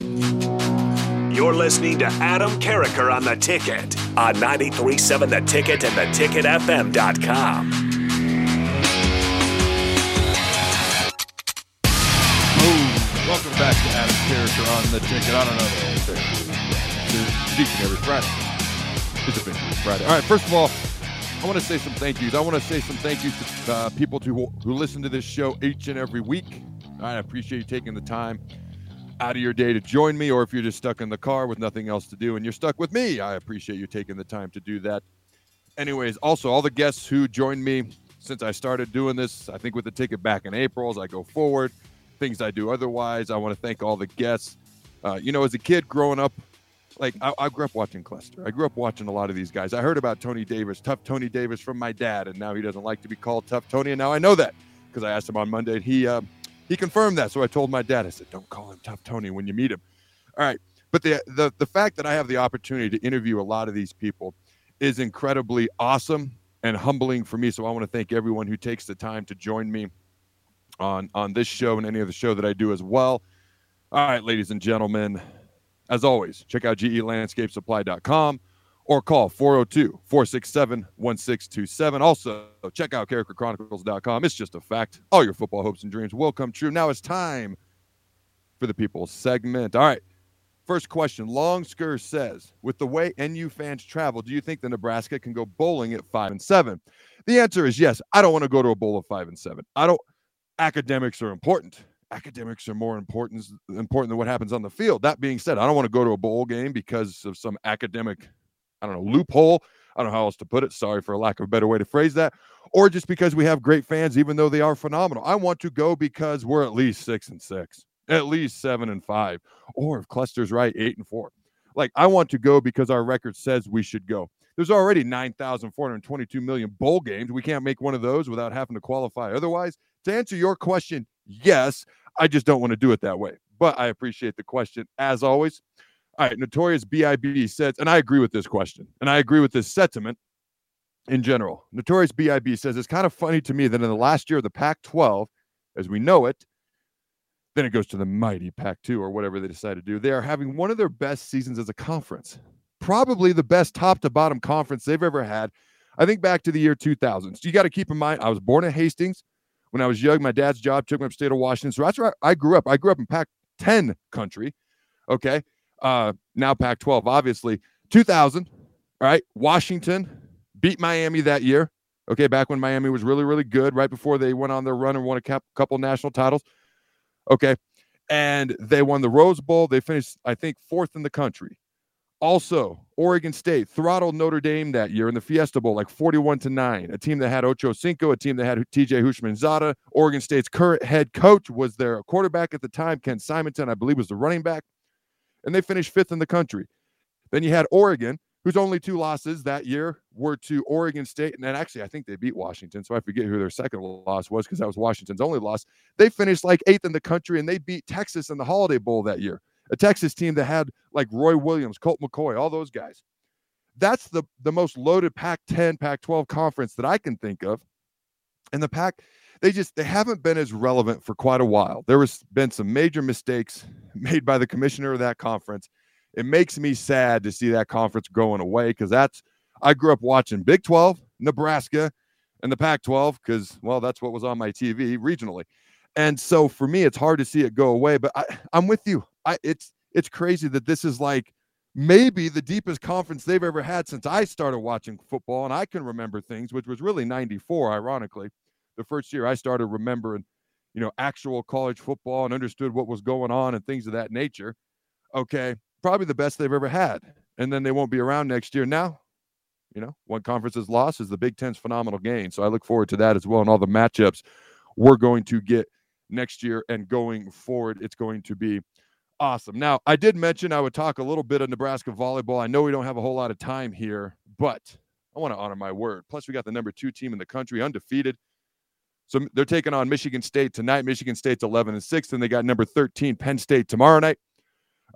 You're listening to Adam Carriker on the ticket on 937 The Ticket and theticketfm.com. Oh, welcome back to Adam Carriker on the ticket. I don't know. It's each and every Friday. It's officially Friday. All right, first of all, I want to say some thank yous. I want to say some thank yous to uh, people to, who listen to this show each and every week. I appreciate you taking the time out of your day to join me, or if you're just stuck in the car with nothing else to do and you're stuck with me, I appreciate you taking the time to do that. Anyways, also all the guests who joined me since I started doing this, I think with the ticket back in April as I go forward, things I do otherwise. I want to thank all the guests. Uh, you know, as a kid growing up, like I, I, grew up watching Cluster. I grew up watching a lot of these guys. I heard about Tony Davis, tough Tony Davis from my dad, and now he doesn't like to be called tough Tony. And now I know that because I asked him on Monday, he uh, he confirmed that. So I told my dad, I said, don't call him Tough Tony when you meet him. All right. But the, the, the fact that I have the opportunity to interview a lot of these people is incredibly awesome and humbling for me. So I want to thank everyone who takes the time to join me on, on this show and any other show that I do as well. All right, ladies and gentlemen, as always, check out gelandscapesupply.com or call 402 467 1627. Also, check out carrikerchronicles.com. It's just a fact. All your football hopes and dreams will come true. Now it's time for the people segment. All right. First question Longsker says, with the way NU fans travel, do you think the Nebraska can go bowling at five and seven? The answer is yes. I don't want to go to a bowl of five and seven. I don't. Academics are important. Academics are more important important than what happens on the field. That being said, I don't want to go to a bowl game because of some academic I don't know, loophole. I don't know how else to put it. Sorry for a lack of a better way to phrase that. Or just because we have great fans, even though they are phenomenal. I want to go because we're at least six and six, at least seven and five, or if cluster's right, eight and four. Like, I want to go because our record says we should go. There's already 9,422 million bowl games. We can't make one of those without having to qualify. Otherwise, to answer your question, yes, I just don't want to do it that way. But I appreciate the question. As always, all right, Notorious BIB says, and I agree with this question, and I agree with this sentiment in general. Notorious BIB says it's kind of funny to me that in the last year of the Pac 12, as we know it, then it goes to the mighty Pac 2 or whatever they decide to do. They are having one of their best seasons as a conference, probably the best top to bottom conference they've ever had. I think back to the year 2000. So you got to keep in mind, I was born in Hastings. When I was young, my dad's job took me upstate of Washington. So that's where I grew up. I grew up in Pac 10 country. Okay uh, now Pac 12, obviously. 2000, all right, Washington beat Miami that year. Okay, back when Miami was really, really good, right before they went on their run and won a couple national titles. Okay, and they won the Rose Bowl. They finished, I think, fourth in the country. Also, Oregon State throttled Notre Dame that year in the Fiesta Bowl, like 41 to 9. A team that had Ocho Cinco, a team that had TJ Houshmandzadeh. Oregon State's current head coach was their quarterback at the time. Ken Simonton, I believe, was the running back and they finished fifth in the country. Then you had Oregon, whose only two losses that year were to Oregon State. And then actually, I think they beat Washington. So I forget who their second loss was because that was Washington's only loss. They finished like eighth in the country and they beat Texas in the Holiday Bowl that year. a Texas team that had like Roy Williams, Colt McCoy, all those guys. That's the the most loaded Pac-10, Pac-12 conference that I can think of. And the Pac, they just they haven't been as relevant for quite a while. There has been some major mistakes made by the commissioner of that conference. It makes me sad to see that conference going away because that's I grew up watching Big 12, Nebraska, and the Pac 12 because, well, that's what was on my TV regionally. And so for me, it's hard to see it go away. But I, I'm with you. I, it's it's crazy that this is like maybe the deepest conference they've ever had since I started watching football. And I can remember things, which was really 94, ironically. The first year I started remembering, you know, actual college football and understood what was going on and things of that nature. Okay. Probably the best they've ever had. And then they won't be around next year. Now, you know, one conference's loss is the Big Ten's phenomenal gain. So I look forward to that as well. And all the matchups we're going to get next year and going forward. It's going to be awesome. Now, I did mention I would talk a little bit of Nebraska volleyball. I know we don't have a whole lot of time here, but I want to honor my word. Plus, we got the number two team in the country, undefeated. So they're taking on Michigan State tonight. Michigan State's 11 and 6, and they got number 13 Penn State tomorrow night.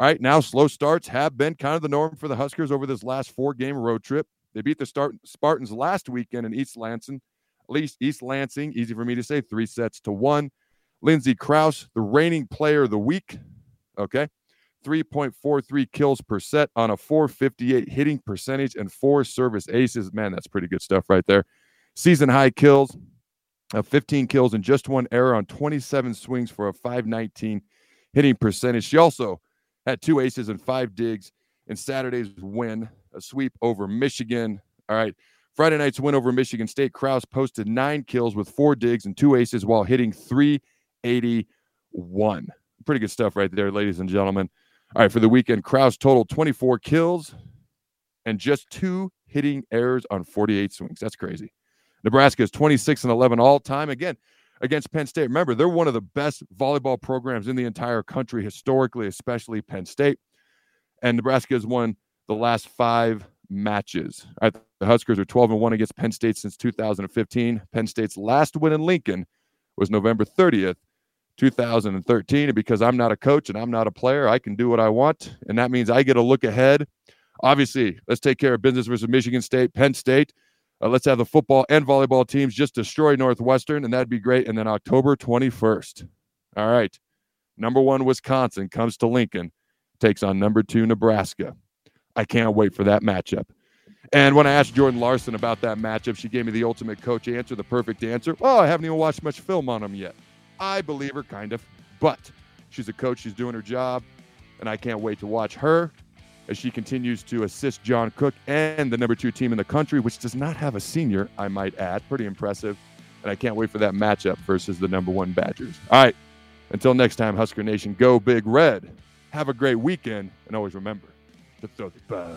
All right, now slow starts have been kind of the norm for the Huskers over this last four game road trip. They beat the start Spartans last weekend in East Lansing. At least East Lansing, easy for me to say, three sets to one. Lindsay Krause, the reigning player of the week. Okay. 3.43 kills per set on a 458 hitting percentage and four service aces. Man, that's pretty good stuff right there. Season high kills of 15 kills and just one error on 27 swings for a 519 hitting percentage. She also had two aces and five digs in Saturday's win, a sweep over Michigan. All right. Friday night's win over Michigan State. Krause posted nine kills with four digs and two aces while hitting 381. Pretty good stuff right there, ladies and gentlemen. All right, for the weekend, Krause totaled 24 kills and just two hitting errors on 48 swings. That's crazy. Nebraska is 26 and 11 all time. Again, against Penn State. Remember, they're one of the best volleyball programs in the entire country, historically, especially Penn State. And Nebraska has won the last five matches. The Huskers are 12 and 1 against Penn State since 2015. Penn State's last win in Lincoln was November 30th, 2013. And because I'm not a coach and I'm not a player, I can do what I want. And that means I get a look ahead. Obviously, let's take care of business versus Michigan State, Penn State. Uh, let's have the football and volleyball teams just destroy Northwestern, and that'd be great. And then October 21st. All right. Number one, Wisconsin comes to Lincoln, takes on number two, Nebraska. I can't wait for that matchup. And when I asked Jordan Larson about that matchup, she gave me the ultimate coach answer, the perfect answer. Oh, I haven't even watched much film on him yet. I believe her, kind of. But she's a coach, she's doing her job, and I can't wait to watch her as she continues to assist John Cook and the number two team in the country, which does not have a senior, I might add. Pretty impressive. And I can't wait for that matchup versus the number one Badgers. All right. Until next time, Husker Nation, go big red. Have a great weekend, and always remember to throw the ball.